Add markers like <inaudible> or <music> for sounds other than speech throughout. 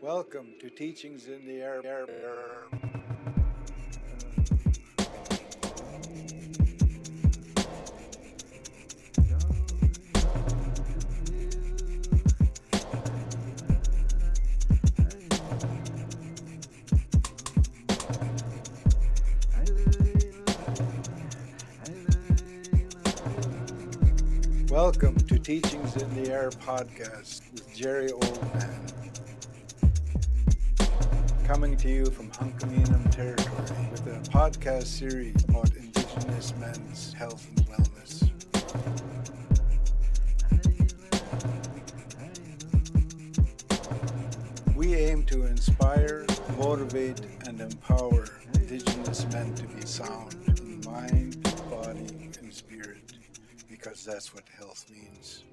Welcome to Teachings in the Air. air, air. Teachings in the Air podcast with Jerry Oldman. Coming to you from Hunkaminam territory with a podcast series about Indigenous men's health and wellness. We aim to inspire, motivate, and empower Indigenous men to be sound because that's what health means.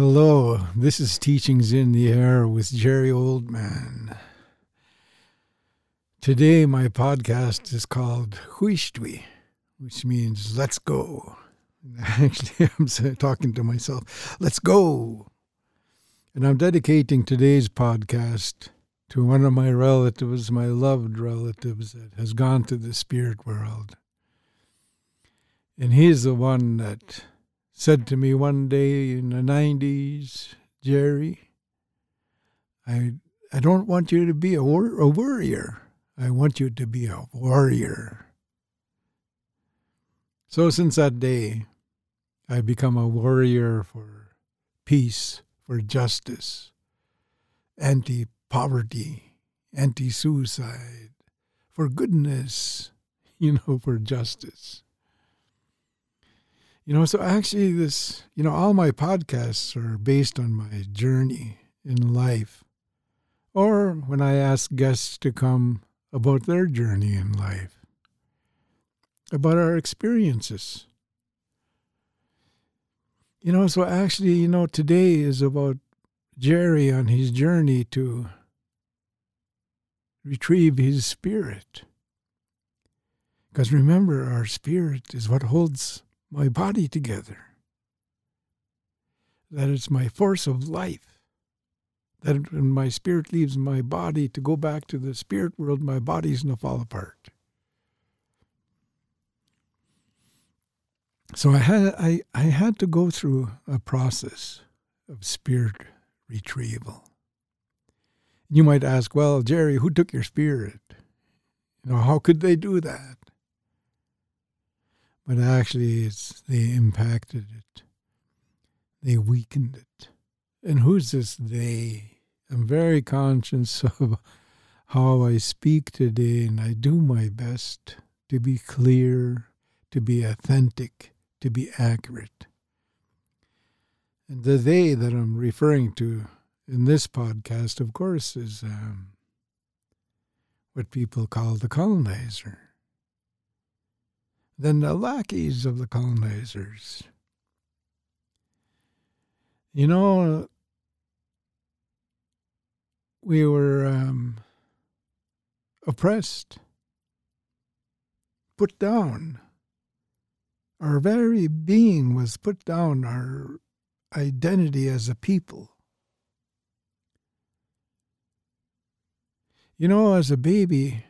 Hello, this is Teachings in the Air with Jerry Oldman. Today, my podcast is called Huishtwi, which means let's go. <laughs> Actually, I'm talking to myself, let's go. And I'm dedicating today's podcast to one of my relatives, my loved relatives, that has gone to the spirit world. And he's the one that said to me one day in the 90s, Jerry, I, I don't want you to be a, wor- a worrier. I want you to be a warrior. So since that day, I've become a warrior for peace, for justice, anti poverty, anti suicide, for goodness, <laughs> you know, for justice. You know, so actually, this, you know, all my podcasts are based on my journey in life. Or when I ask guests to come about their journey in life, about our experiences. You know, so actually, you know, today is about Jerry on his journey to retrieve his spirit. Because remember, our spirit is what holds my body together. That it's my force of life. That when my spirit leaves my body to go back to the spirit world, my body's going to fall apart. So I had I, I had to go through a process of spirit retrieval. You might ask, well, Jerry, who took your spirit? You know, how could they do that? But actually it's they impacted it. They weakened it. And who's this they? I'm very conscious <laughs> of how I speak today, and I do my best to be clear, to be authentic, to be accurate. And the they that I'm referring to in this podcast, of course, is um, what people call the colonizer than the lackeys of the colonizers. You know, we were um, oppressed, put down. Our very being was put down, our identity as a people. You know, as a baby,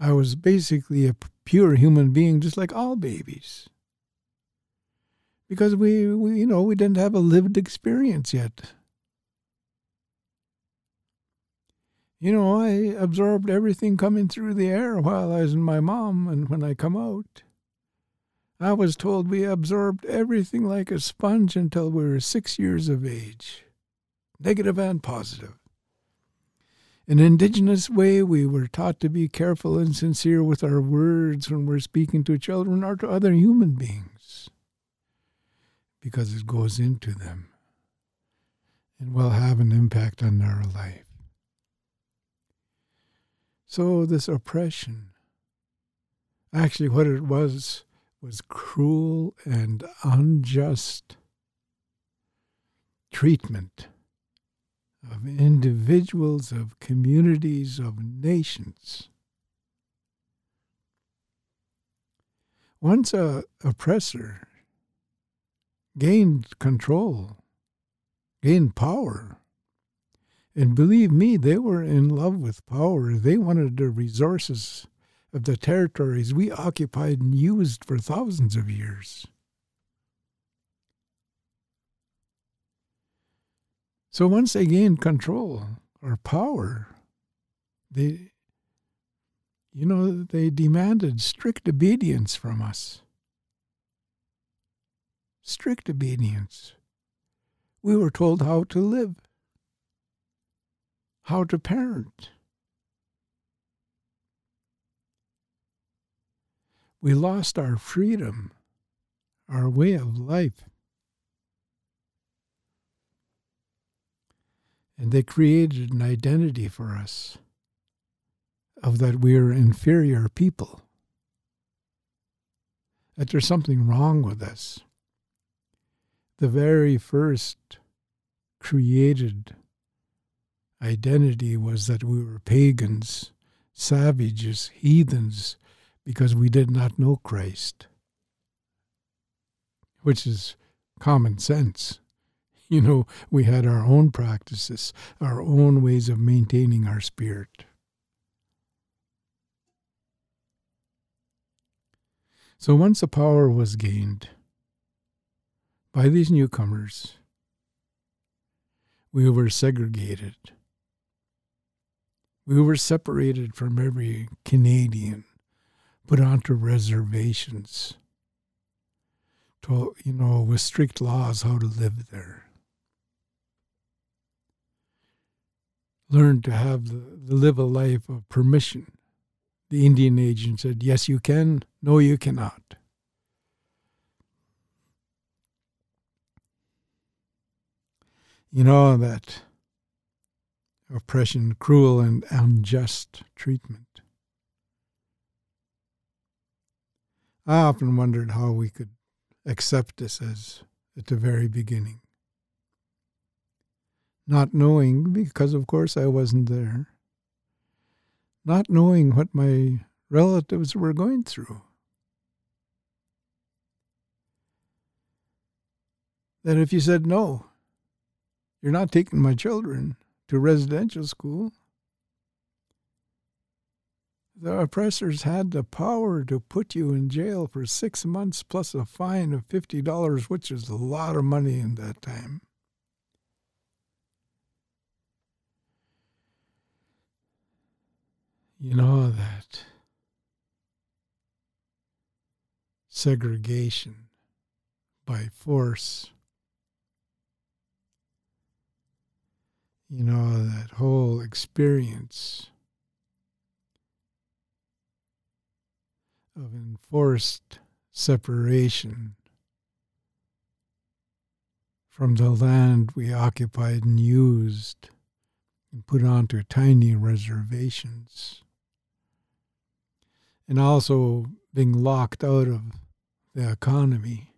I was basically a pure human being, just like all babies. Because we, we, you know, we didn't have a lived experience yet. You know, I absorbed everything coming through the air while I was in my mom, and when I come out, I was told we absorbed everything like a sponge until we were six years of age, negative and positive. In an indigenous way, we were taught to be careful and sincere with our words when we're speaking to children or to other human beings, because it goes into them and will have an impact on our life. So, this oppression, actually, what it was, was cruel and unjust treatment of individuals, of communities, of nations. Once a oppressor gained control, gained power, and believe me, they were in love with power. They wanted the resources of the territories we occupied and used for thousands of years. So once they gained control or power, they, you know, they demanded strict obedience from us. Strict obedience. We were told how to live, how to parent. We lost our freedom, our way of life. And they created an identity for us of that we're inferior people, that there's something wrong with us. The very first created identity was that we were pagans, savages, heathens, because we did not know Christ, which is common sense. <laughs> You know, we had our own practices, our own ways of maintaining our spirit. So once the power was gained by these newcomers, we were segregated. We were separated from every Canadian, put onto reservations, to, you know, with strict laws how to live there. Learned to have the, live a life of permission. The Indian agent said, Yes, you can. No, you cannot. You know that oppression, cruel and unjust treatment. I often wondered how we could accept this as at the very beginning not knowing, because of course I wasn't there, not knowing what my relatives were going through. That if you said, no, you're not taking my children to residential school, the oppressors had the power to put you in jail for six months plus a fine of $50, which is a lot of money in that time. You know that segregation by force, you know, that whole experience of enforced separation from the land we occupied and used and put onto tiny reservations and also being locked out of the economy.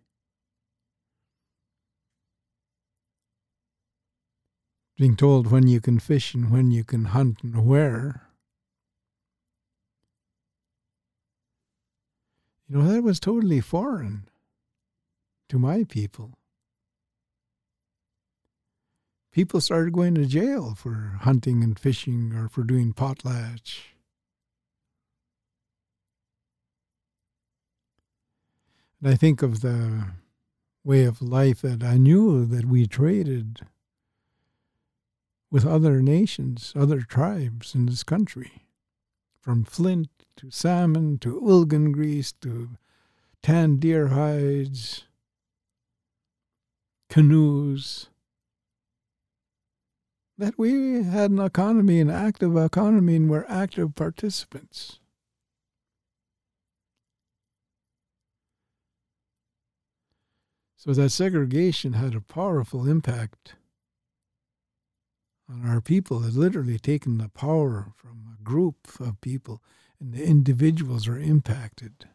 being told when you can fish and when you can hunt and where. You know, that was totally foreign to my people. People started going to jail for hunting and fishing or for doing potlatch. And I think of the way of life that I knew that we traded with other nations, other tribes in this country, from flint to salmon to oolichan grease to tanned deer hides, canoes. That we had an economy, an active economy, and we're active participants. So that segregation had a powerful impact on our people. It literally taken the power from a group of people, and the individuals are impacted.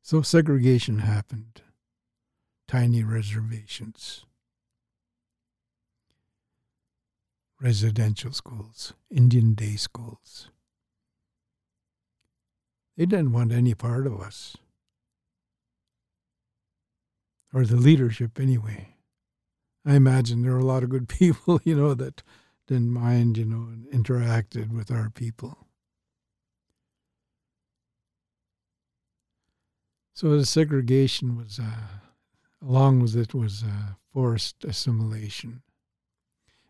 So segregation happened. Tiny reservations. Residential schools, Indian day schools. They didn't want any part of us or the leadership anyway. I imagine there were a lot of good <laughs> people, you know, that didn't mind, you know, and interacted with our people. So the segregation was, uh, along with it, was uh, forced assimilation.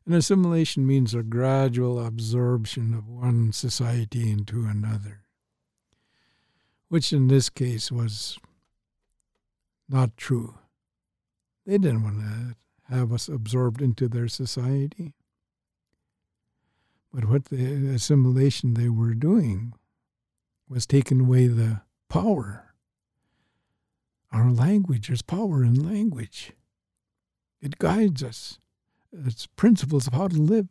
And assimilation means a gradual absorption of one society into another, which in this case was not true. They didn't want to have us absorbed into their society. But what the assimilation they were doing was taking away the power. Our language, there's power in language. It guides us. It's principles of how to live,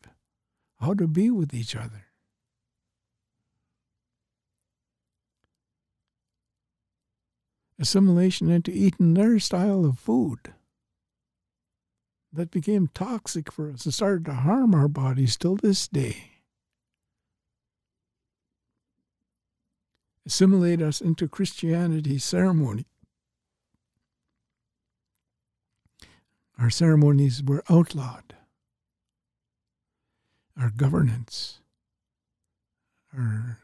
how to be with each other. Assimilation into eating their style of food that became toxic for us. It started to harm our bodies till this day. Assimilate us into Christianity ceremony. Our ceremonies were outlawed. Our governance, our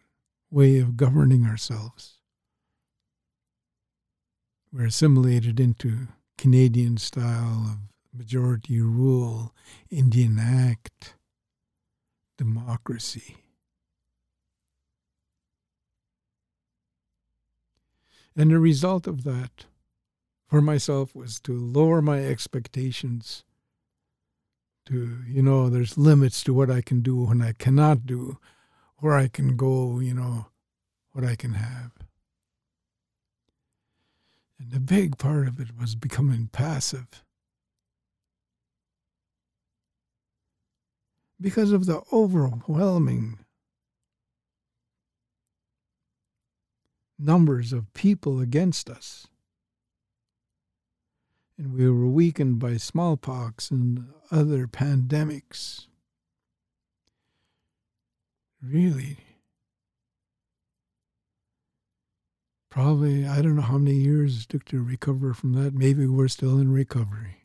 way of governing ourselves, were assimilated into Canadian style of majority rule, Indian Act, democracy. And the result of that for myself was to lower my expectations. To, you know, there's limits to what I can do when I cannot do, where I can go, you know, what I can have. And the big part of it was becoming passive. Because of the overwhelming numbers of people against us. And we were weakened by smallpox and other pandemics. Really, probably, I don't know how many years it took to recover from that. Maybe we're still in recovery.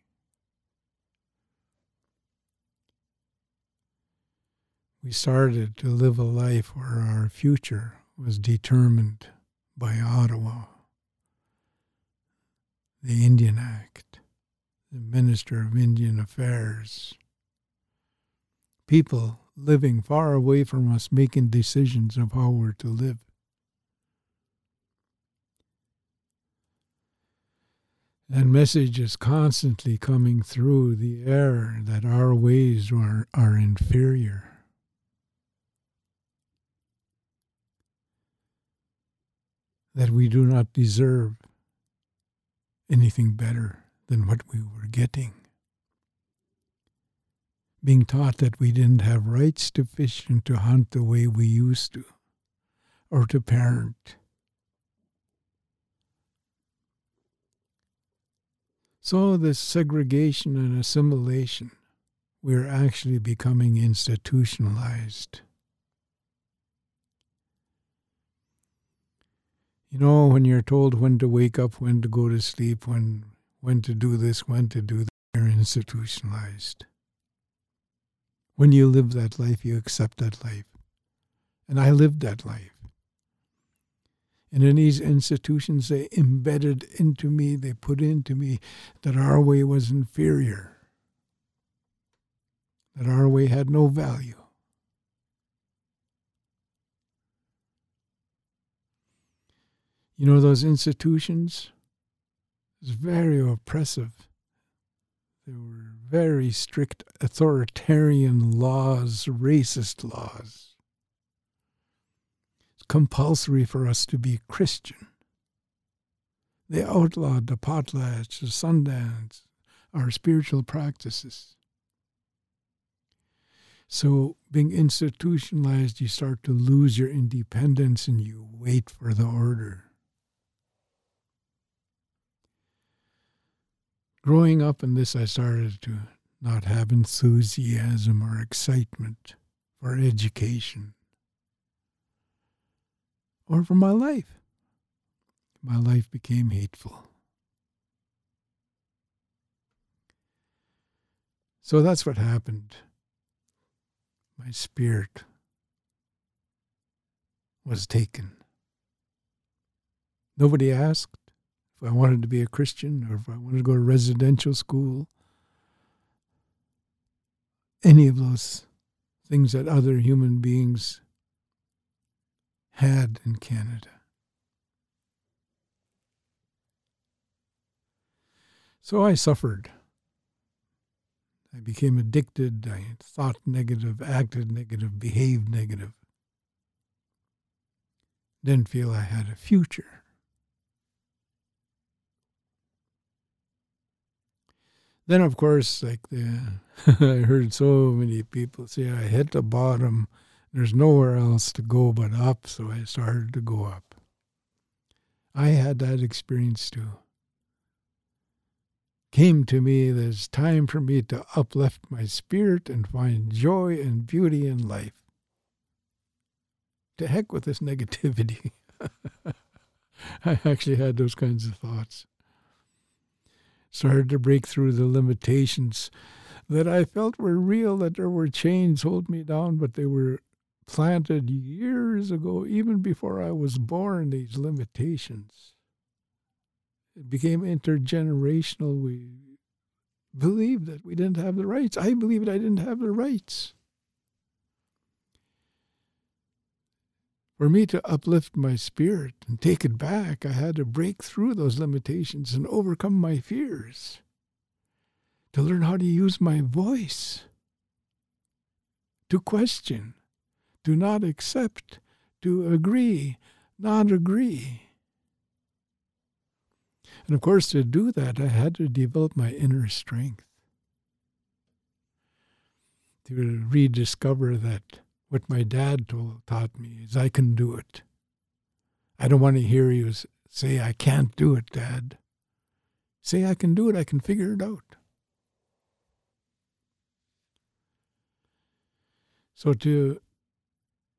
We started to live a life where our future was determined by Ottawa, the Indian Act, the Minister of Indian Affairs, people living far away from us making decisions of how we're to live. That message is constantly coming through the air that our ways are, are inferior that we do not deserve anything better than what we were getting. Being taught that we didn't have rights to fish and to hunt the way we used to, or to parent. So, this segregation and assimilation, we're actually becoming institutionalized. You know, when you're told when to wake up, when to go to sleep, when when to do this, when to do that, you're institutionalized. When you live that life, you accept that life. And I lived that life. And in these institutions, they embedded into me, they put into me that our way was inferior, that our way had no value. You know, those institutions, it's very oppressive. There were very strict authoritarian laws, racist laws It's compulsory for us to be Christian. They outlawed the potlatch, the Sundance, our spiritual practices. So, being institutionalized, you start to lose your independence and you wait for the order. Growing up in this, I started to not have enthusiasm or excitement for education or for my life. My life became hateful. So that's what happened. My spirit was taken. Nobody asked I wanted to be a Christian or if I wanted to go to residential school. Any of those things that other human beings had in Canada. So I suffered. I became addicted. I thought negative, acted negative, behaved negative. Didn't feel I had a future. Then, of course, like the, <laughs> I heard so many people say I hit the bottom there's nowhere else to go but up, so I started to go up. I had that experience too. Came to me it's time for me to uplift my spirit and find joy and beauty in life. To heck with this negativity. <laughs> I actually had those kinds of thoughts. Started to break through the limitations that I felt were real, that there were chains holding me down, but they were planted years ago, even before I was born, these limitations. It became intergenerational. We believed that we didn't have the rights. I believed I didn't have the rights. For me to uplift my spirit and take it back, I had to break through those limitations and overcome my fears. To learn how to use my voice, to question, to not accept, to agree, not agree. And of course, to do that, I had to develop my inner strength. To rediscover that what my dad told, taught me is I can do it. I don't want to hear you say, I can't do it, Dad. Say, I can do it, I can figure it out. So to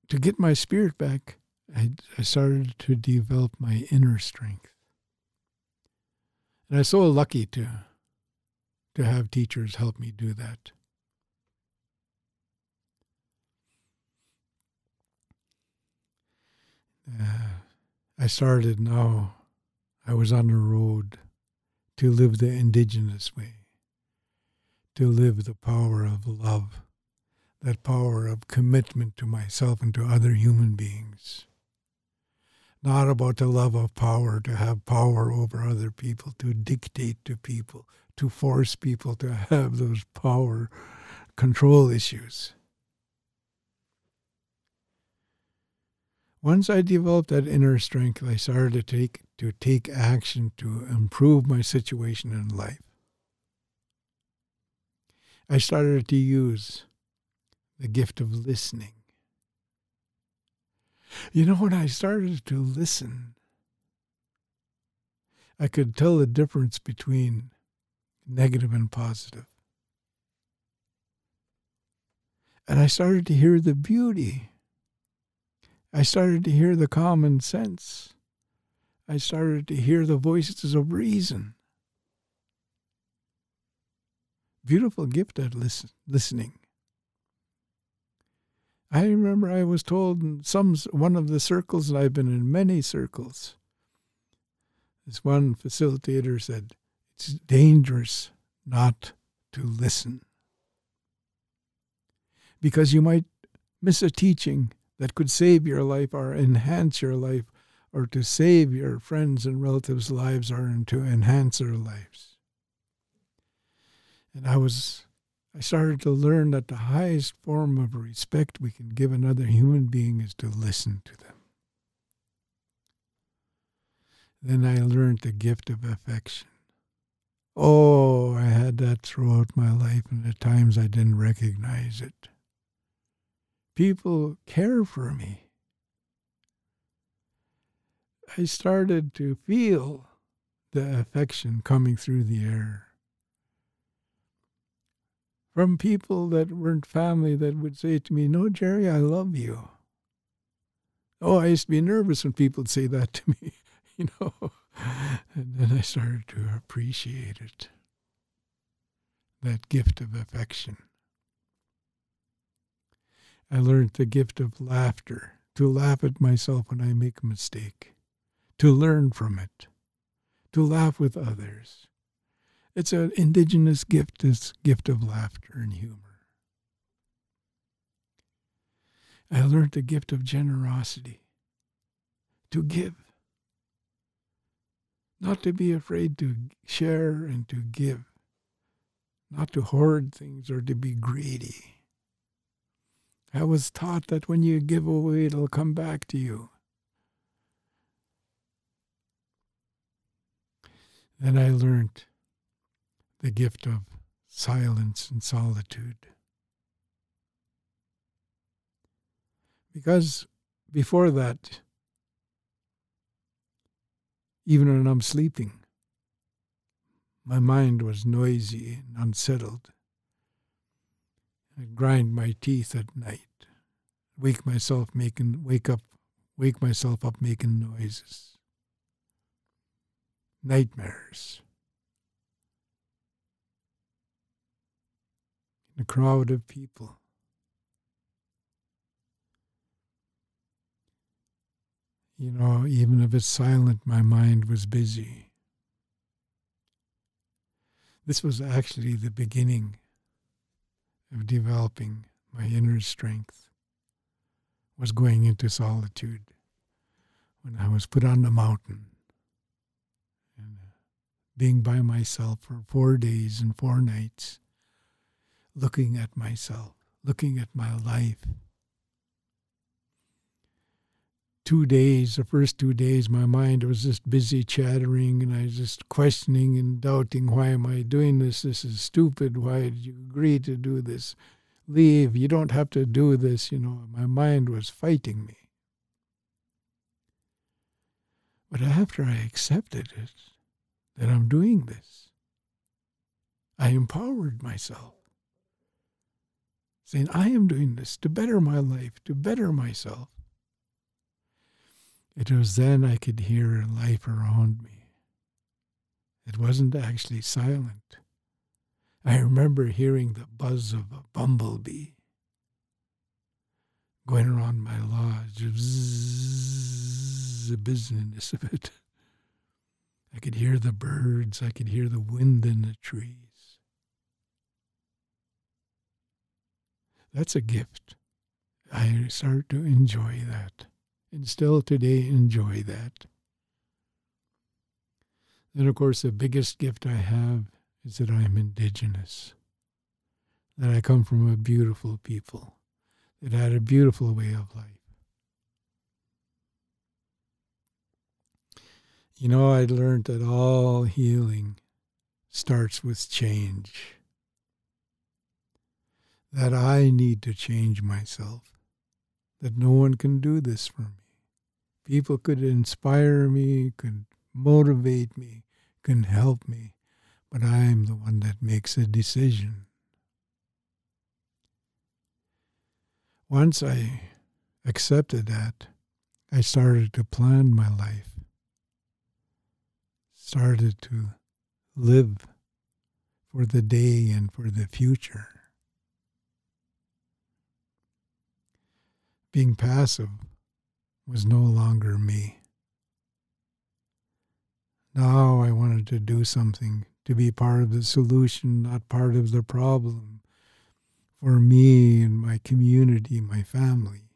to get my spirit back, I, I started to develop my inner strength. And I'm so lucky to, to have teachers help me do that. Uh, I started now, I was on the road to live the indigenous way, to live the power of love that power of commitment to myself and to other human beings. Not about the love of power, to have power over other people, to dictate to people, to force people to have those power control issues. Once I developed that inner strength, I started to take to take action to improve my situation in life. I started to use the gift of listening. You know, when I started to listen, I could tell the difference between negative and positive. And I started to hear the beauty. I started to hear the common sense. I started to hear the voices of reason. Beautiful gift at listen, listening. I remember I was told in some one of the circles, and I've been in many circles. This one facilitator said, "It's dangerous not to listen because you might miss a teaching that could save your life or enhance your life or to save your friends and relatives' lives or to enhance their lives. And I was I started to learn that the highest form of respect we can give another human being is to listen to them. Then I learned the gift of affection. Oh, I had that throughout my life, and at times I didn't recognize it. People care for me. I started to feel the affection coming through the air from people that weren't family that would say to me, No, Jerry, I love you. Oh, I used to be nervous when people would say that to me, <laughs> you know. <laughs> And then I started to appreciate it that gift of affection. I learned the gift of laughter, to laugh at myself when I make a mistake, to learn from it, to laugh with others, it's an indigenous gift, this gift of laughter and humor. I learned the gift of generosity, to give, not to be afraid to share and to give, not to hoard things or to be greedy. I was taught that when you give away, it'll come back to you. Then I learned the gift of silence and solitude. Because before that, even when I'm sleeping, my mind was noisy and unsettled. I'd grind my teeth at night, wake myself making wake up wake myself up making noises. Nightmares. In a crowd of people. You know, even if it's silent, my mind was busy. This was actually the beginning of developing my inner strength, was going into solitude when I was put on the mountain and uh, being by myself for four days and four nights looking at myself, looking at my life. Two days, the first two days, my mind was just busy chattering and I was just questioning and doubting why am I doing this? This is stupid. Why did you agree to do this? Leave. You don't have to do this. You know, my mind was fighting me. But after I accepted it, that I'm doing this, I empowered myself saying, I am doing this to better my life, to better myself. It was then I could hear life around me. It wasn't actually silent. I remember hearing the buzz of a bumblebee going around my lodge, the business of it. I could hear the birds, I could hear the wind in the trees. That's a gift. I start to enjoy that and still today enjoy that. Then, of course, the biggest gift I have is that I'm indigenous, that I come from a beautiful people, that had a beautiful way of life. You know, I learned that all healing starts with change that I need to change myself, that no one can do this for me. People could inspire me, could motivate me, can help me, but I'm the one that makes a decision. Once I accepted that, I started to plan my life, started to live for the day and for the future. Being passive was no longer me. Now I wanted to do something to be part of the solution, not part of the problem for me and my community, my family.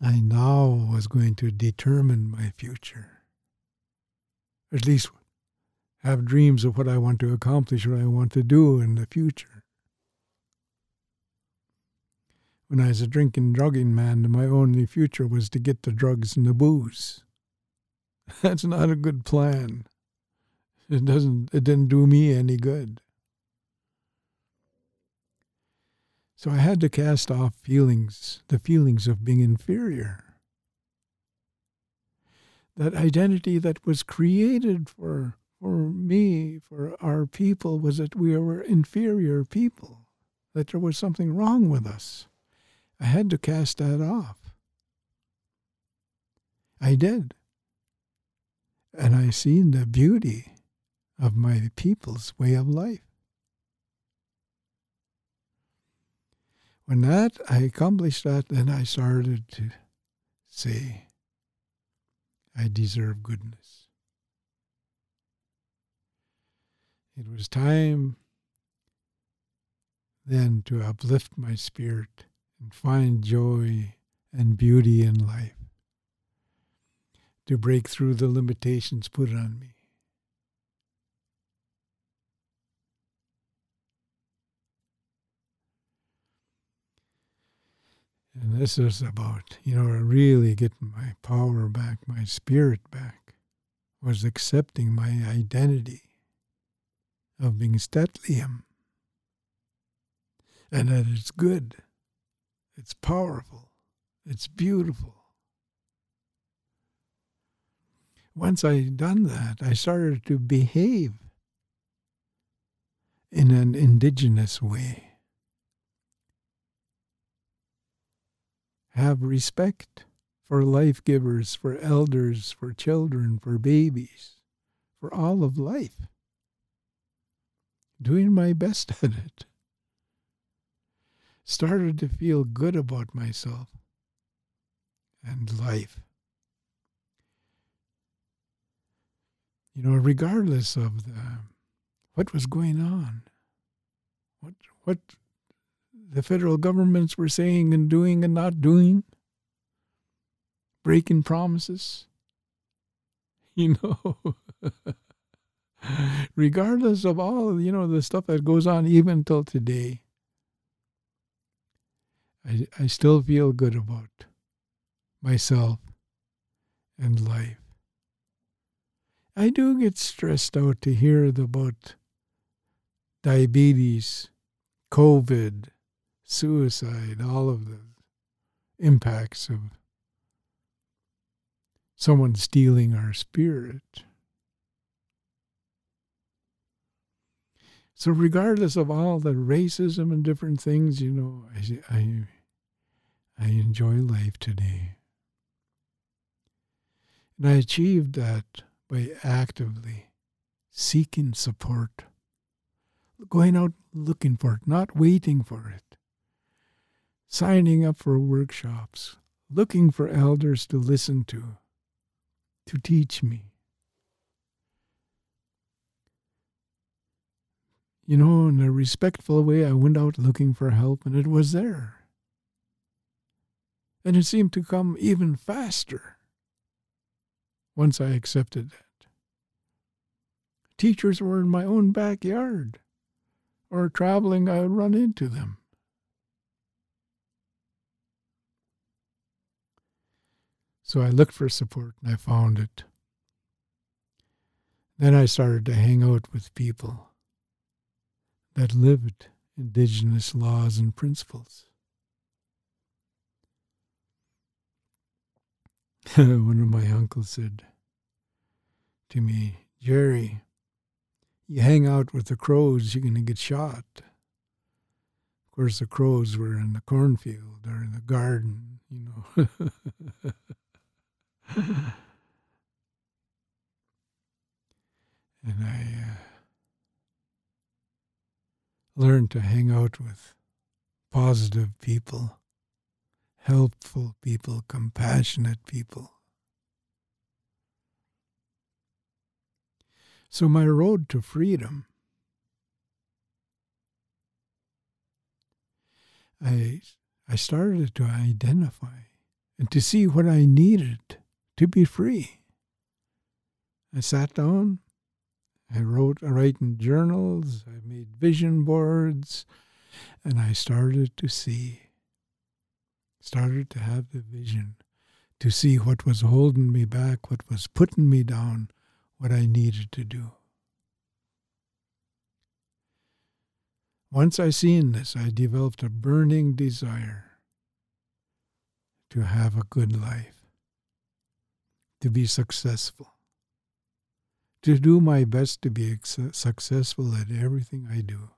I now was going to determine my future. At least have dreams of what I want to accomplish, what I want to do in the future. When I was a drinking, drugging man, my only future was to get the drugs and the booze. <laughs> That's not a good plan. It doesn't it didn't do me any good. So I had to cast off feelings, the feelings of being inferior. That identity that was created for for me, for our people, was that we were inferior people, that there was something wrong with us. I had to cast that off. I did. And I seen the beauty of my people's way of life. When that I accomplished that, then I started to say, I deserve goodness. It was time then to uplift my spirit and find joy and beauty in life to break through the limitations put on me. And this is about, you know, really getting my power back, my spirit back, was accepting my identity of being Stetlium. And that it's good, it's powerful, it's beautiful. once I done that, I started to behave in an indigenous way. Have respect for life givers, for elders, for children, for babies, for all of life. Doing my best <laughs> at it. Started to feel good about myself and life. you know, regardless of the, what was going on, what what the federal governments were saying and doing and not doing, breaking promises, <laughs> you know. regardless of all you know the stuff that goes on even till today I, I still feel good about myself and life I do get stressed out to hear about diabetes, COVID, suicide, all of the impacts of someone stealing our spirit. So, regardless of all the racism and different things, you know, I, I, I enjoy life today. And I achieved that by actively seeking support, going out looking for it, not waiting for it, signing up for workshops, looking for elders to listen to, to teach me. You know, in a respectful way, I went out looking for help and it was there. And it seemed to come even faster once I accepted that. Teachers were in my own backyard, or traveling, I would run into them. So I looked for support and I found it. Then I started to hang out with people that lived indigenous laws and principles. <laughs> One of my uncles said to me, Jerry, you hang out with the crows, you're going to get shot. Of course, the crows were in the cornfield or in the garden, you know. <laughs> and I uh, learned to hang out with positive people, helpful people, compassionate people. So, my road to freedom, I, I started to identify and to see what I needed to be free. I sat down, I wrote, I write in journals, I made vision boards, and I started to see, started to have the vision to see what was holding me back, what was putting me down, what I needed to do. Once I seen this, I developed a burning desire to have a good life, to be successful to do my best to be successful at everything I do.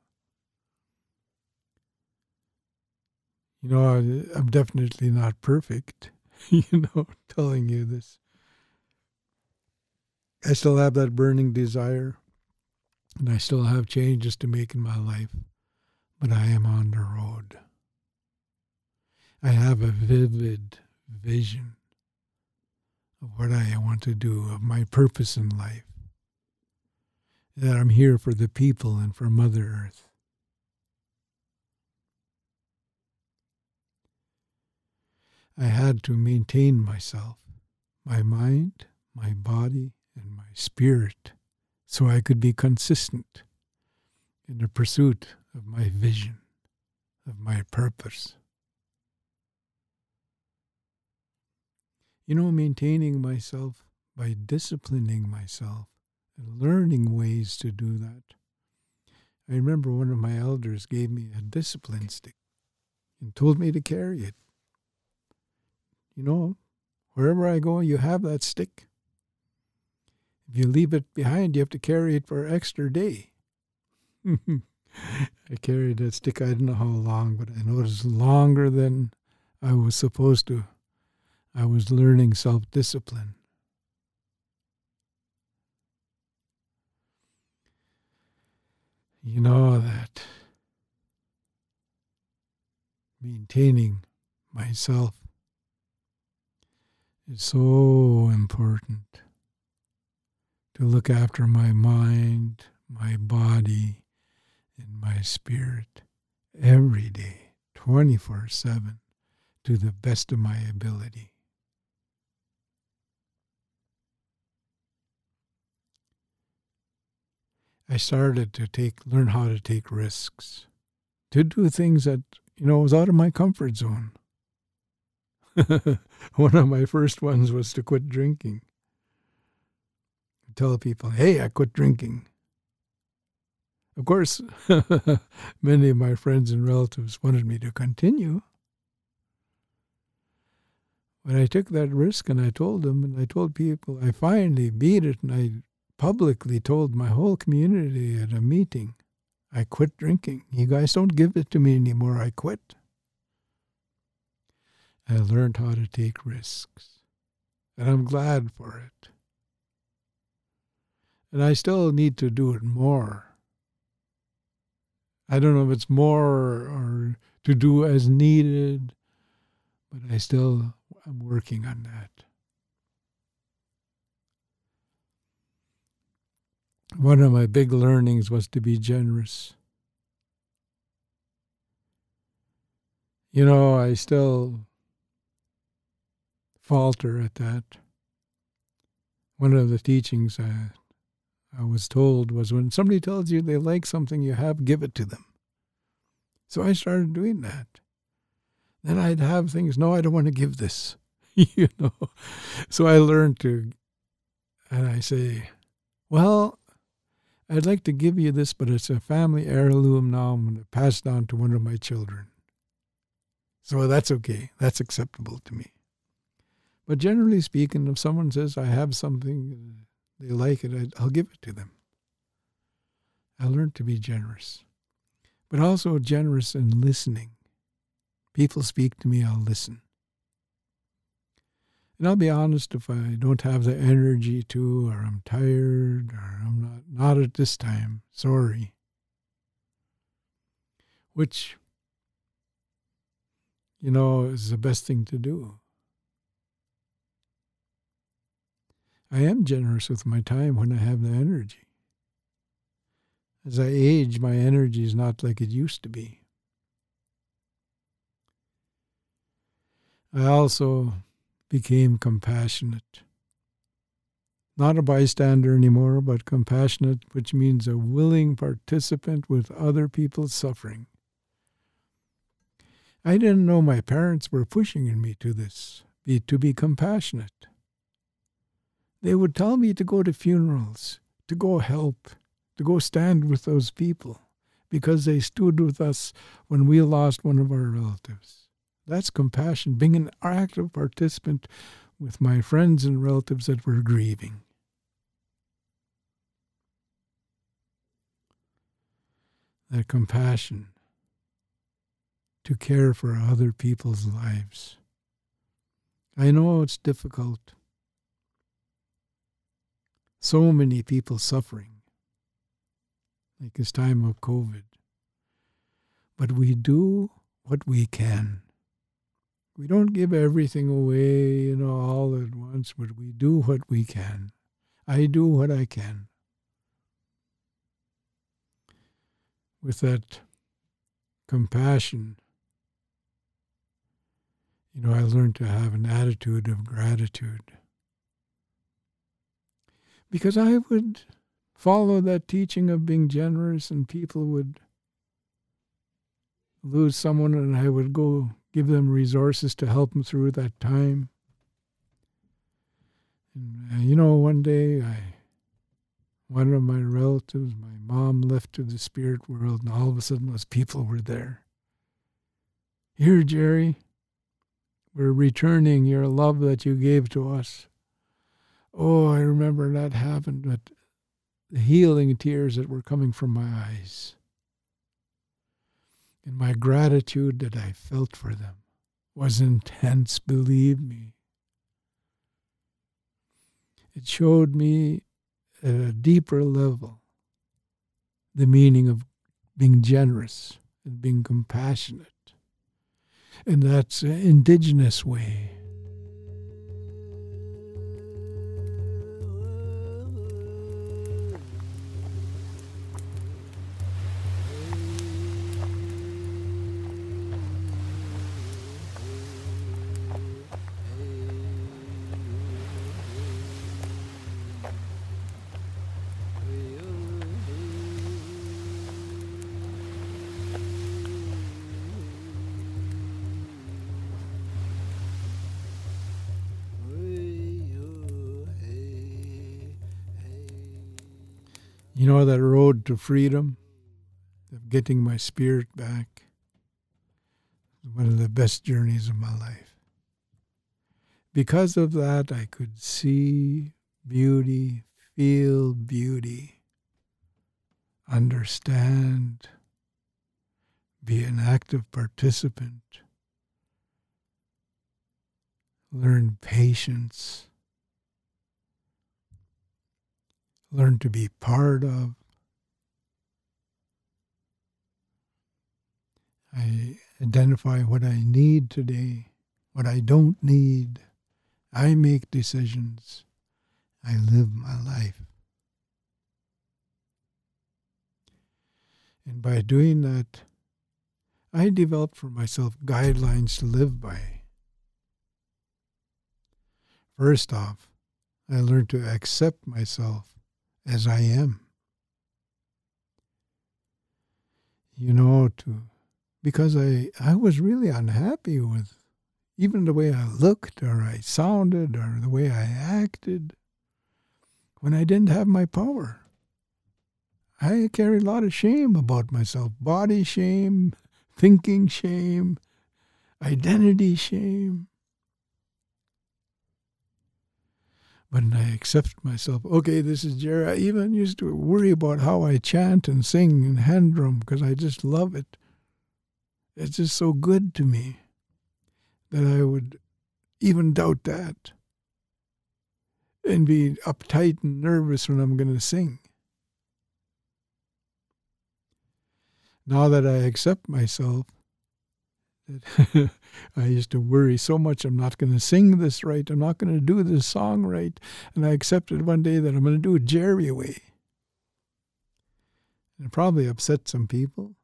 You know, I'm definitely not perfect, <laughs> you know, telling you this. I still have that burning desire, and I still have changes to make in my life, but I am on the road. I have a vivid vision of what I want to do, of my purpose in life that I'm here for the people and for Mother Earth. I had to maintain myself, my mind, my body, and my spirit, so I could be consistent in the pursuit of my vision, of my purpose. You know, maintaining myself by disciplining myself learning ways to do that. I remember one of my elders gave me a discipline stick and told me to carry it. You know, wherever I go, you have that stick. If you leave it behind, you have to carry it for an extra day. <laughs> I carried that stick, I don't know how long, but I know it was longer than I was supposed to. I was learning self discipline. You know that maintaining myself is so important to look after my mind, my body, and my spirit every day, 24 7, to the best of my ability. I started to take learn how to take risks, to do things that you know was out of my comfort zone. <laughs> One of my first ones was to quit drinking. I Tell people, "Hey, I quit drinking." Of course, <laughs> many of my friends and relatives wanted me to continue. But I took that risk and I told them, and I told people, I finally beat it and I publicly told my whole community at a meeting, I quit drinking. You guys don't give it to me anymore. I quit. I learned how to take risks. And I'm glad for it. And I still need to do it more. I don't know if it's more or to do as needed, but I still am working on that. One of my big learnings was to be generous. You know, I still falter at that. One of the teachings I, I was told was when somebody tells you they like something you have, give it to them. So I started doing that. Then I'd have things, no, I don't want to give this, <laughs> you know. So I learned to, and I say, well, I'd like to give you this, but it's a family heirloom now. I'm going to pass down to one of my children. So that's okay. That's acceptable to me. But generally speaking, if someone says, I have something they like it, I'll give it to them. I learned to be generous, but also generous in listening. People speak to me, I'll listen. And I'll be honest if I don't have the energy to, or I'm tired, or I'm not, not at this time, sorry. Which, you know, is the best thing to do. I am generous with my time when I have the energy. As I age, my energy is not like it used to be. I also became compassionate. Not a bystander anymore, but compassionate, which means a willing participant with other people's suffering. I didn't know my parents were pushing me to this, be, to be compassionate. They would tell me to go to funerals, to go help, to go stand with those people, because they stood with us when we lost one of our relatives. That's compassion, being an active participant with my friends and relatives that were grieving. That compassion to care for other people's lives. I know it's difficult so many people suffering, like this time of COVID. But we do what we can. We don't give everything away, you know, all at once, but we do what we can. I do what I can. With that compassion, you know, I learned to have an attitude of gratitude because I would follow that teaching of being generous, and people would lose someone, and I would go give them resources to help them through that time. And, uh, you know, one day I, one of my relatives, my mom, left to the spirit world, and all of a sudden those people were there. Here, Jerry, we're returning your love that you gave to us. Oh, I remember that happened, but the healing tears that were coming from my eyes and my gratitude that I felt for them was intense, believe me. It showed me at a deeper level the meaning of being generous and being compassionate. And that's an indigenous way to freedom, of getting my spirit back, one of the best journeys of my life. Because of that, I could see beauty, feel beauty, understand, be an active participant, learn patience learn to be part of. I identify what I need today, what I don't need. I make decisions. I live my life. And by doing that, I developed for myself guidelines to live by. First off, I learned to accept myself as I am. You know, to because I I was really unhappy with even the way I looked or I sounded or the way I acted when I didn't have my power. I carried a lot of shame about myself, body shame, <laughs> thinking shame, identity shame. when I accept myself, okay, this is Jerry. I even used to worry about how I chant and sing and hand drum because I just love it. It's just so good to me that I would even doubt that and be uptight and nervous when I'm going to sing. Now that I accept myself, that <laughs> I used to worry so much I'm not going to sing this right, I'm not going to do this song right, and I accepted one day that I'm going to do it Jerry way. It probably upset some people.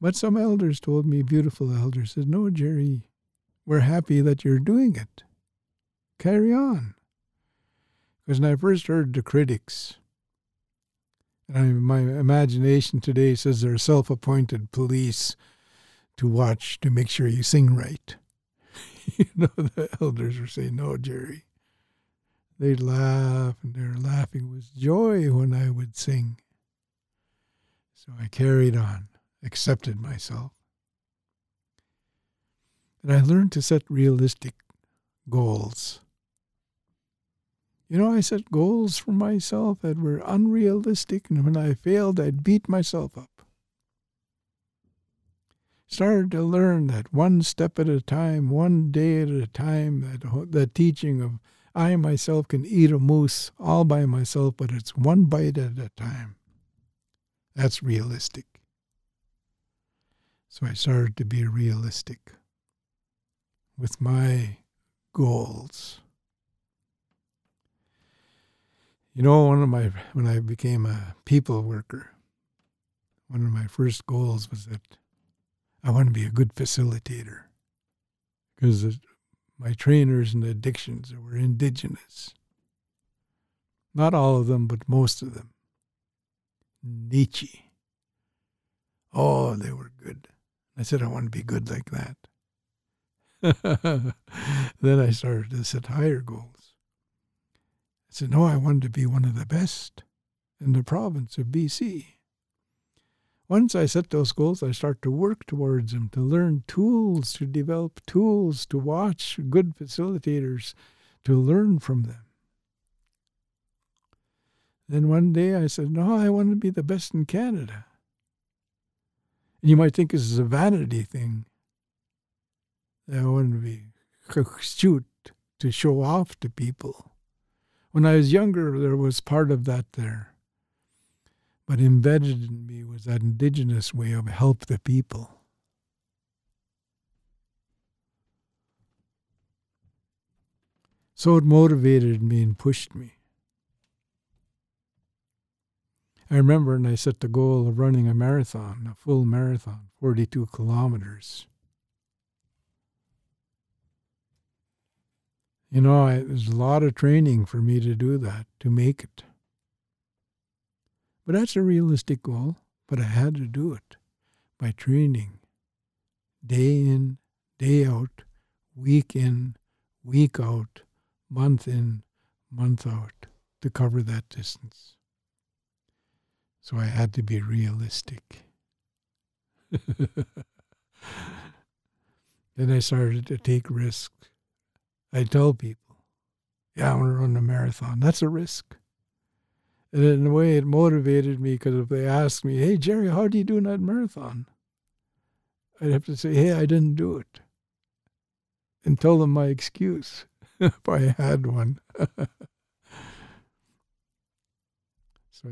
But some elders told me, beautiful elders, said, No, Jerry, we're happy that you're doing it. Carry on. Because when I first heard the critics, and my imagination today says they're self appointed police to watch to make sure you sing right. <laughs> you know, the elders were saying, No, Jerry. They'd laugh, and their laughing was joy when I would sing. So I carried on, accepted myself. And I learned to set realistic goals. You know, I set goals for myself that were unrealistic, and when I failed, I'd beat myself up. Started to learn that one step at a time, one day at a time, that, that teaching of I myself can eat a moose all by myself, but it's one bite at a time. That's realistic. So I started to be realistic with my goals. You know, one of my when I became a people worker, one of my first goals was that I want to be a good facilitator because my trainers and addictions were indigenous. Not all of them, but most of them. Nietzsche. Oh, they were good. I said I want to be good like that. <laughs> then I started to set higher goals I said, No, I wanted to be one of the best in the province of BC. Once I set those goals, I start to work towards them, to learn tools, to develop tools, to watch good facilitators, to learn from them. Then one day I said, No, I want to be the best in Canada. And you might think this is a vanity thing. Want to be cute to show off to people. When I was younger, there was part of that there. But embedded in me was that indigenous way of help the people. So it motivated me and pushed me. I remember and I set the goal of running a marathon, a full marathon, 42 kilometers. You know, I, there's a lot of training for me to do that, to make it. But that's a realistic goal, but I had to do it by training day in, day out, week in, week out, month in, month out to cover that distance. So I had to be realistic. <laughs> then I started to take risks. I tell people, yeah, I want to run a marathon. That's a risk. And in a way, it motivated me because if they asked me, hey, Jerry, how do you do that marathon? I'd have to say, hey, I didn't do it. And tell them my excuse <laughs> if I had one. <laughs>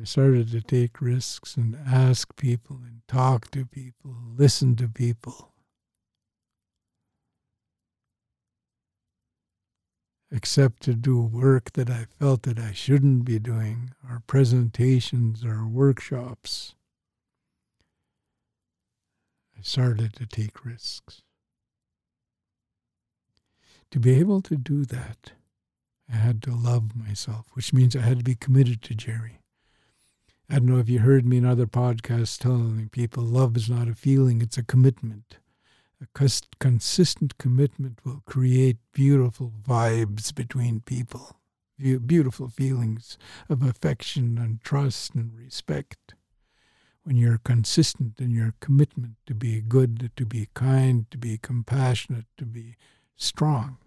I started to take risks and ask people and talk to people, listen to people. except to do work that I felt that I shouldn't be doing, or presentations or workshops. I started to take risks. To be able to do that, I had to love myself, which means I had to be committed to Jerry. I don't know if you heard me in other podcasts telling people love is not a feeling, it's a commitment. A consistent commitment will create beautiful vibes between people, beautiful feelings of affection and trust and respect. When you're consistent in your commitment to be good, to be kind, to be compassionate, to be strong.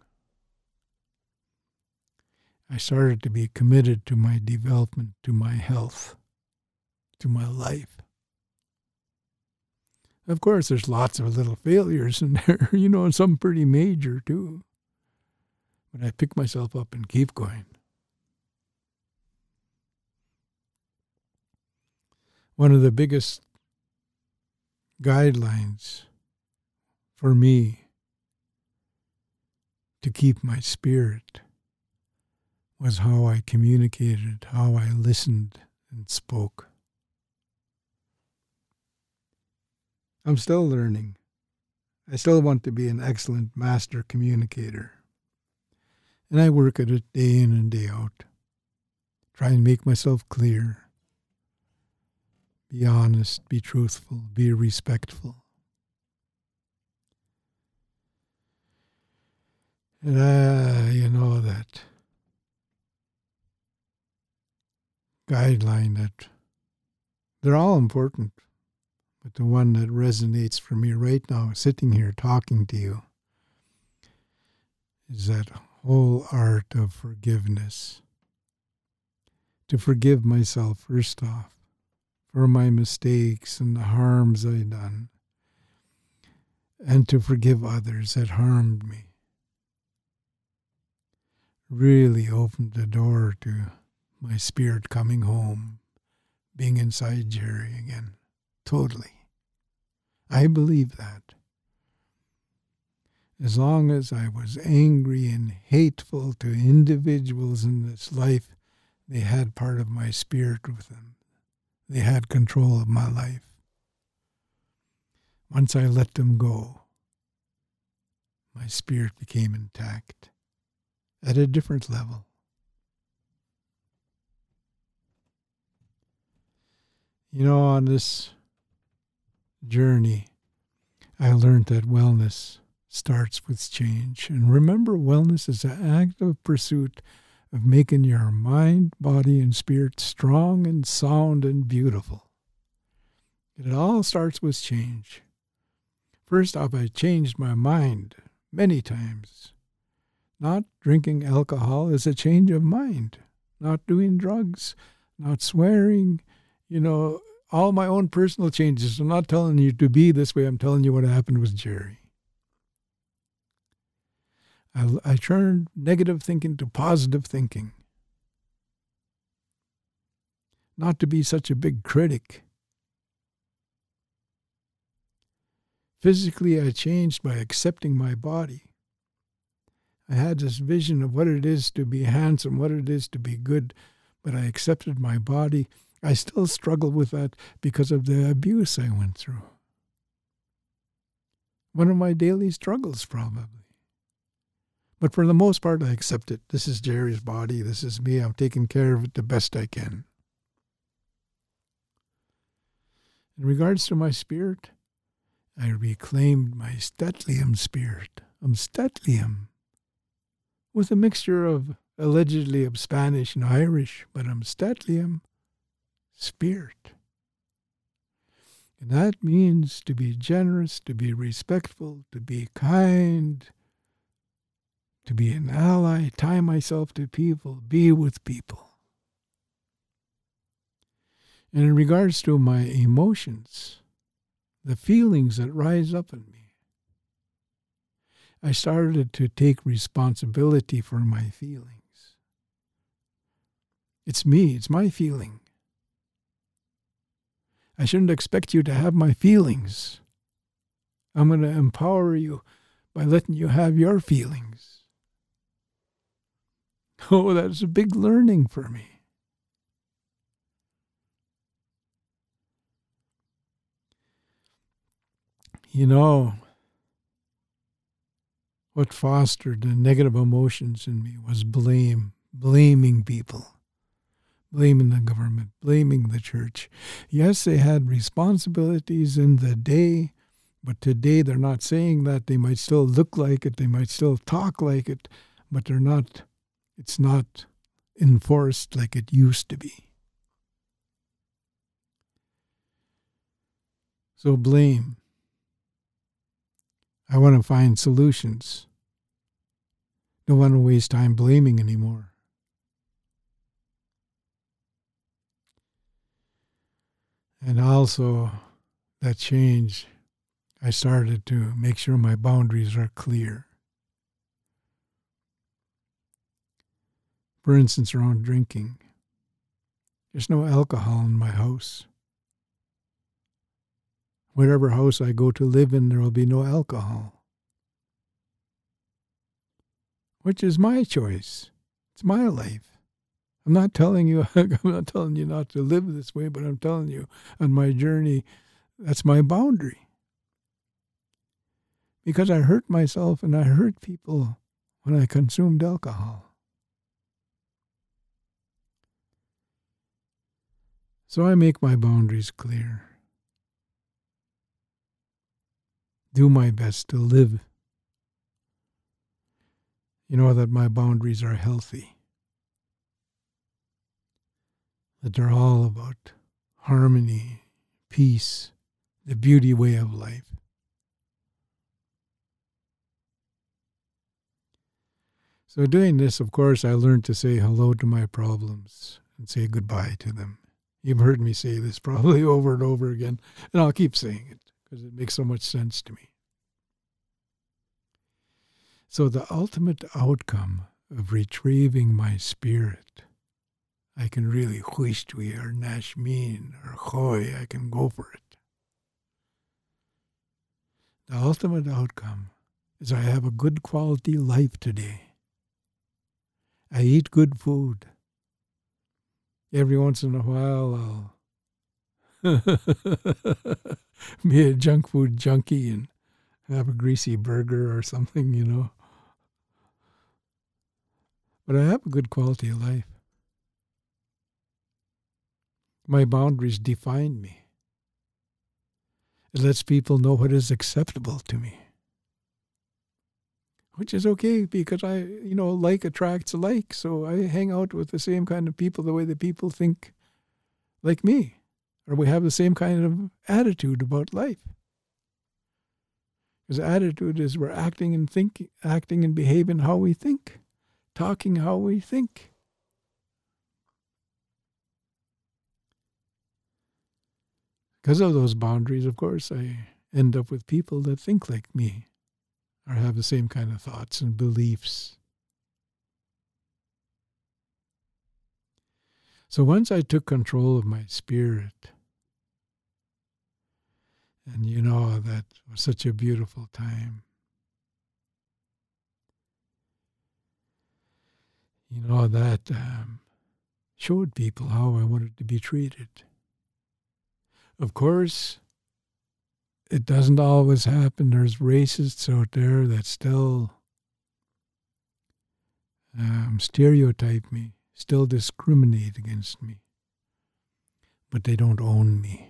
I started to be committed to my development, to my health, to my life. Of course, there's lots of little failures in <laughs> there, you know, and some pretty major too. But I pick myself up and keep going. One of the biggest guidelines for me to keep my spirit was how I communicated, how I listened and spoke. I'm still learning. I still want to be an excellent master communicator. And I work at it day in and day out. Try and make myself clear. Be honest, be truthful, be respectful. And uh, you know that guideline that they're all important, but the one that resonates for me right now, sitting here talking to you, is that whole art of forgiveness. To forgive myself, first off, for my mistakes and the harms I done, and to forgive others that harmed me. Really opened the door to my spirit coming home, being inside Jerry again. Totally. I believe that. As long as I was angry and hateful to individuals in this life, they had part of my spirit with them. They had control of my life. Once I let them go, my spirit became intact at a different level. You know, on this journey, I learned that wellness starts with change. And remember, wellness is an active pursuit of making your mind, body, and spirit strong and sound and beautiful. It all starts with change. First off, I changed my mind many times. Not drinking alcohol is a change of mind. Not doing drugs, not swearing, you know, all my own personal changes. I'm not telling you to be this way. I'm telling you what happened with Jerry. I, I turned negative thinking to positive thinking. Not to be such a big critic. Physically, I changed by accepting my body. I had this vision of what it is to be handsome, what it is to be good, but I accepted my body I still struggle with that because of the abuse I went through. One of my daily struggles, probably. But for the most part, I accept it. This is Jerry's body. This is me. I'm taking care of it the best I can. In regards to my spirit, I reclaimed my St'át'imc spirit. I'm St'át'imc, with a mixture of allegedly of Spanish and Irish, but I'm St'át'imc spirit. And that means to be generous, to be respectful, to be kind, to be an ally, tie myself to people, be with people. And in regards to my emotions, the feelings that rise up in me, I started to take responsibility for my feelings. It's me, it's my feeling. I shouldn't expect you to have my feelings. I'm going to empower you by letting you have your feelings. <laughs> Oh, that's a big learning for me. You know, what fostered the negative emotions in me was blame, blaming people blaming the government, blaming the church. Yes, they had responsibilities in the day, but today they're not saying that. They might still look like it, they might still talk like it, but they're not, it's not enforced like it used to be. So blame. I want to find solutions. Don't want to waste time blaming anymore. And also, that change, I started to make sure my boundaries are clear. For instance, around drinking, there's no alcohol in my house. Whatever house I go to live in, there will be no alcohol. Which is my choice. It's my life. I'm not telling you <laughs> I'm not telling you not to live this way, but I'm telling you on my journey that's my boundary. Because I hurt myself and I hurt people when I consumed alcohol. So I make my boundaries clear. Do my best to live. You know that my boundaries are healthy. That they're all about harmony, peace, the beauty way of life. So, doing this, of course, I learned to say hello to my problems and say goodbye to them. You've heard me say this <laughs> probably over and over again, and I'll keep saying it because it makes so much sense to me. So, the ultimate outcome of retrieving my spirit, I can really huishtwi or nashmin or choy, I can go for it. The ultimate outcome is I have a good quality life today. I eat good food. Every once in a while, I'll <laughs> be a junk food junkie and have a greasy burger or something, you know. But I have a good quality of life. My boundaries define me. It lets people know what is acceptable to me. Which is okay because I, you know, like attracts like. So I hang out with the same kind of people the way that people think like me. Or we have the same kind of attitude about life. Because attitude is we're acting and thinking, acting and behaving how we think, talking how we think. Because of those boundaries, of course, I end up with people that think like me or have the same kind of thoughts and beliefs. So once I took control of my spirit, and you know, that was such a beautiful time. You know, that um, showed people how I wanted to be treated. Of course, it doesn't always happen. There's racists out there that still um, stereotype me, still discriminate against me, but they don't own me.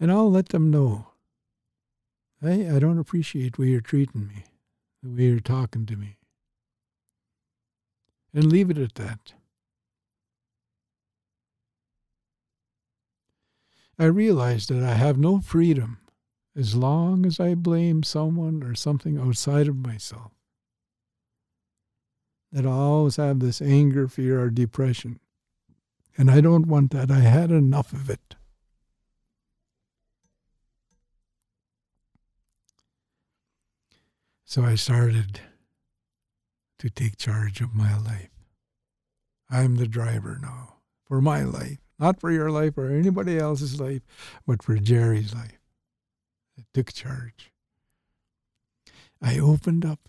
And I'll let them know. Hey, I don't appreciate the way you're treating me, the way you're talking to me. And leave it at that. I realize that I have no freedom as long as I blame someone or something outside of myself. That I always have this anger, fear, or depression. And I don't want that. I had enough of it. So I started to take charge of my life. I'm the driver now for my life. Not for your life or anybody else's life, but for Jerry's life. I took charge. I opened up.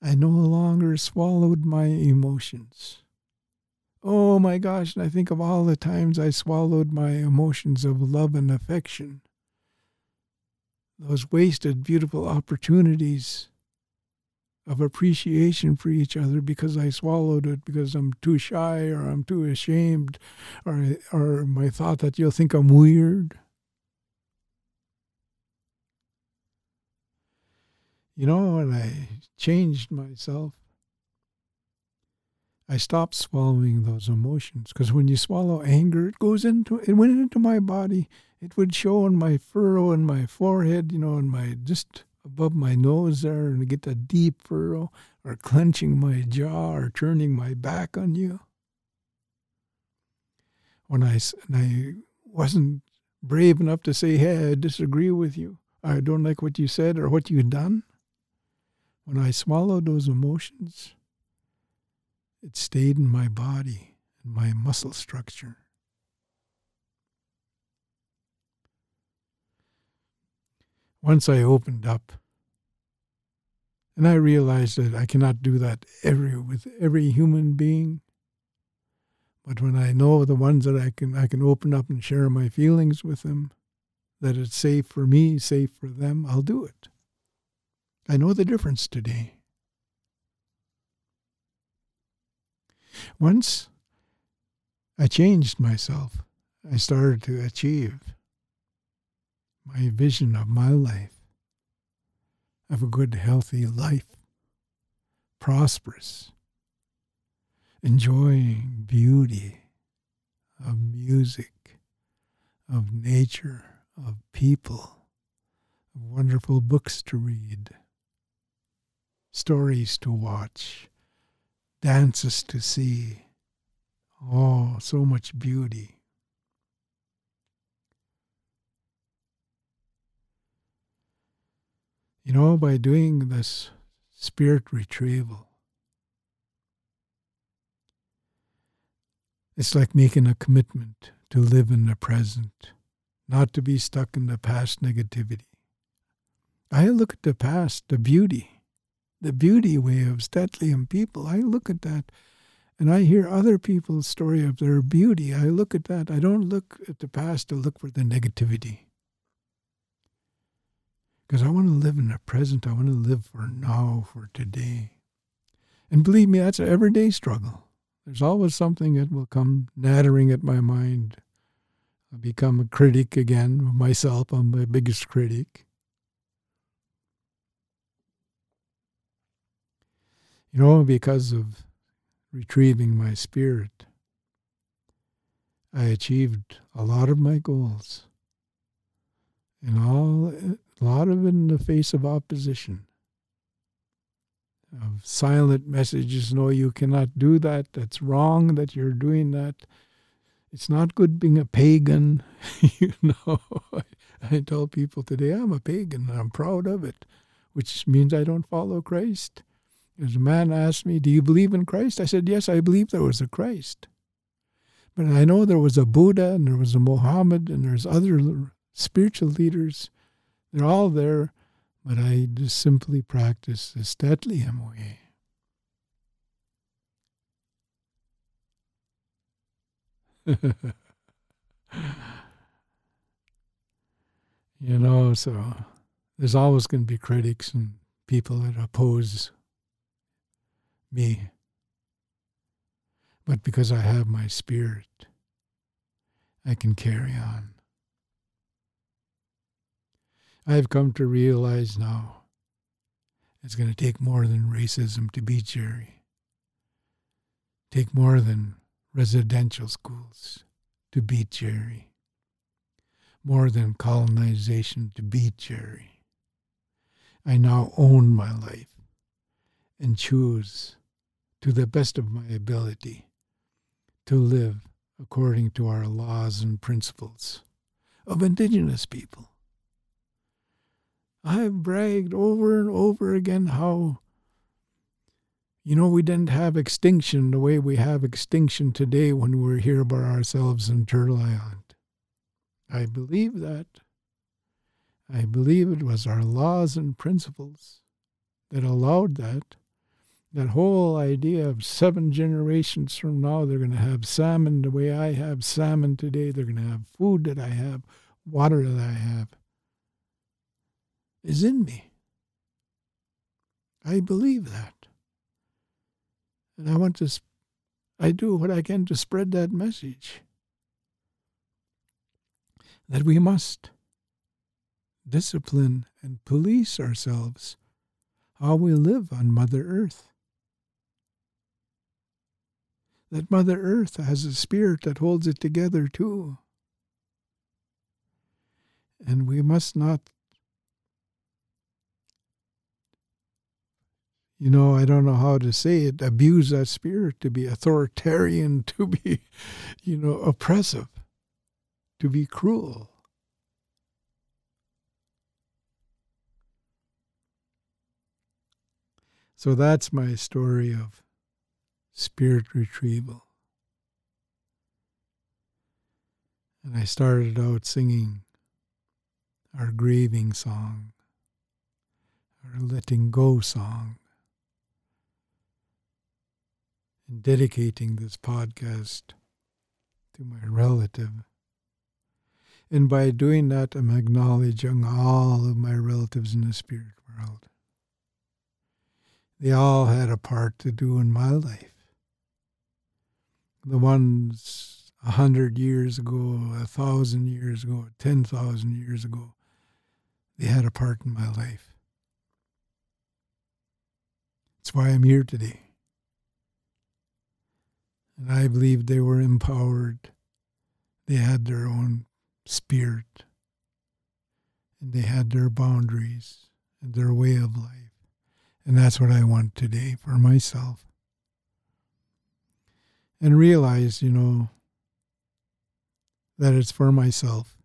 I no longer swallowed my emotions. Oh my gosh, and I think of all the times I swallowed my emotions of love and affection. Those wasted, beautiful opportunities of appreciation for each other because I swallowed it because I'm too shy or I'm too ashamed or or my thought that you'll think I'm weird. You know, when I changed myself, I stopped swallowing those emotions because when you swallow anger, it goes into it went into my body. It would show in my furrow in my forehead, you know, in my just above my nose there and get a deep furrow or clenching my jaw or turning my back on you. when I, I wasn't brave enough to say, hey, I disagree with you. I don't like what you said or what you've done. When I swallowed those emotions, it stayed in my body and my muscle structure. Once I opened up, and I realized that I cannot do that every with every human being. But when I know the ones that I can I can open up and share my feelings with them, that it's safe for me, safe for them, I'll do it. I know the difference today. Once I changed myself, I started to achieve my vision of my life, of a good, healthy life, prosperous, enjoying beauty of music, of nature, of people, of wonderful books to read, stories to watch, dances to see. Oh, so much beauty. You know, by doing this spirit retrieval, it's like making a commitment to live in the present, not to be stuck in the past negativity. I look at the past, the beauty, the beauty way of St'át'imc people. I look at that and I hear other people's story of their beauty. I look at that. I don't look at the past to look for the negativity. Because I want to live in the present. I want to live for now, for today. And believe me, that's an everyday struggle. There's always something that will come nattering at my mind. I become a critic again of myself. I'm my biggest critic. You know, because of retrieving my spirit, I achieved a lot of my goals. And all a lot of it in the face of opposition. Of silent messages, no, you cannot do that. That's wrong that you're doing that. It's not good being a pagan. <laughs> you know, I, <laughs> I tell people today, I'm a pagan and I'm proud of it, which means I don't follow Christ. As a man asked me, Do you believe in Christ? I said, Yes, I believe there was a Christ. But I know there was a Buddha and there was a Muhammad and there's other spiritual leaders. They're all there, but I just simply practice the St'át'imc way. <laughs> you know, so there's always going to be critics and people that oppose me. But because I have my spirit, I can carry on. I've come to realize now it's going to take more than racism to beat Jerry. Take more than residential schools to beat Jerry. More than colonization to beat Jerry. I now own my life and choose to the best of my ability to live according to our laws and principles of indigenous people. I've bragged over and over again how, you know, we didn't have extinction the way we have extinction today when we're here by ourselves in Turtle Island. I believe that. I believe it was our laws and principles that allowed that that whole idea of seven generations from now, they're going to have salmon the way I have salmon today. They're going to have food that I have, water that I have, is in me. I believe that. And I want to, I do what I can to spread that message that we must discipline and police ourselves how we live on Mother Earth that Mother Earth has a spirit that holds it together too. And we must not, you know, I don't know how to say it, abuse that spirit, to be authoritarian, <laughs> to be, you know, oppressive, to be cruel. So that's my story of spirit retrieval. And I started out singing our grieving song, our letting go song and dedicating this podcast to my relative. And by doing that, I'm acknowledging all of my relatives in the spirit world. They all had a part to do in my life. The ones a hundred years ago, a thousand years ago, ten thousand years ago, they had a part in my life. That's why I'm here today. And I believe they were empowered. They had their own spirit. And they had their boundaries and their way of life. And that's what I want today for myself. And realize, you know, that it's for myself.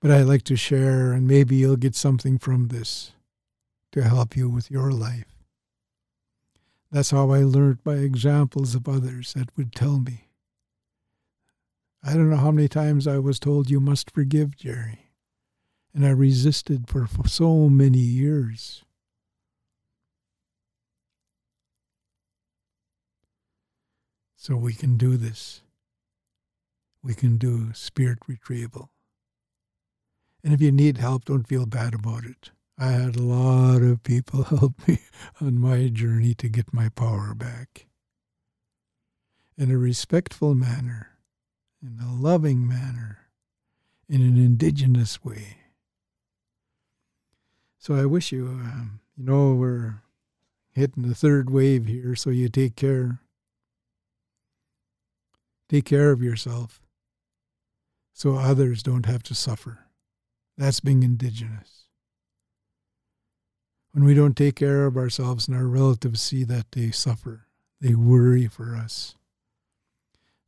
But I like to share, and maybe you'll get something from this to help you with your life. That's how I learned by examples of others that would tell me. I don't know how many times I was told, You must forgive, Jerry. And I resisted for, for so many years. So we can do this. We can do spirit retrieval. And if you need help, don't feel bad about it. I had a lot of people <laughs> help me on my journey to get my power back. In a respectful manner, in a loving manner, in an indigenous way. So I wish you, um, you know, we're hitting the third wave here, so you take care. Take care of yourself so others don't have to suffer. That's being indigenous when we don't take care of ourselves and our relatives see that they suffer, they worry for us.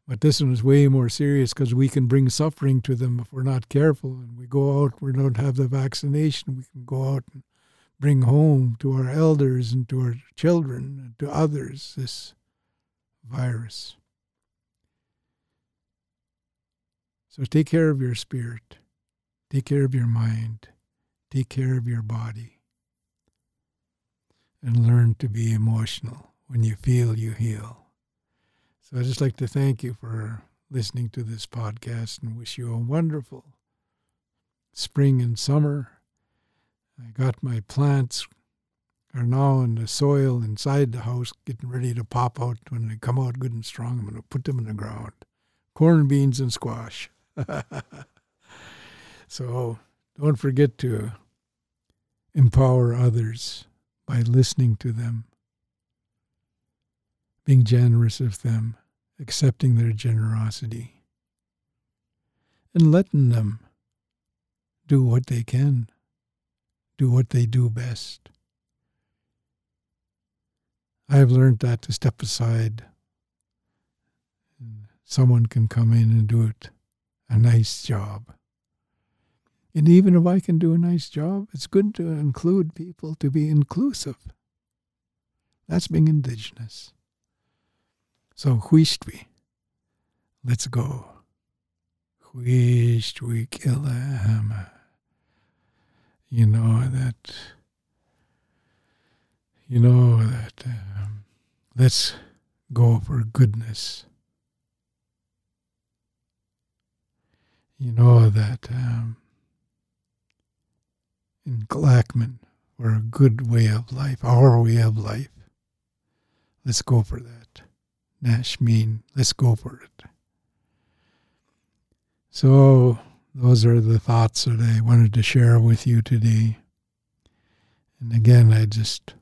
But this one is way more serious because we can bring suffering to them if we're not careful. And we go out, we don't have the vaccination, we can go out and bring home to our elders and to our children and to others this virus. So take care of your spirit, take care of your mind, take care of your body and learn to be emotional. When you feel, you heal. So I'd just like to thank you for listening to this podcast and wish you a wonderful spring and summer. I got my plants are now in the soil inside the house, getting ready to pop out. When they come out good and strong, I'm going to put them in the ground. Corn, beans, and squash. <laughs> so don't forget to empower others by listening to them, being generous of them, accepting their generosity, and letting them do what they can, do what they do best. I have learned that to step aside. Someone can come in and do it a nice job. And even if I can do a nice job, it's good to include people, to be inclusive. That's being indigenous. So, huishtwi, let's go. Huishtwi kilama. You know that, you know that, um, let's go for goodness. You know that, um, in Glackman for a good way of life, our way of life. Let's go for that. Nashmeen, let's go for it. So, those are the thoughts that I wanted to share with you today. And again, I just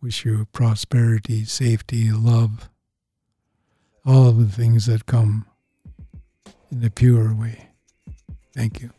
wish you prosperity, safety, love, all of the things that come in a pure way. Thank you.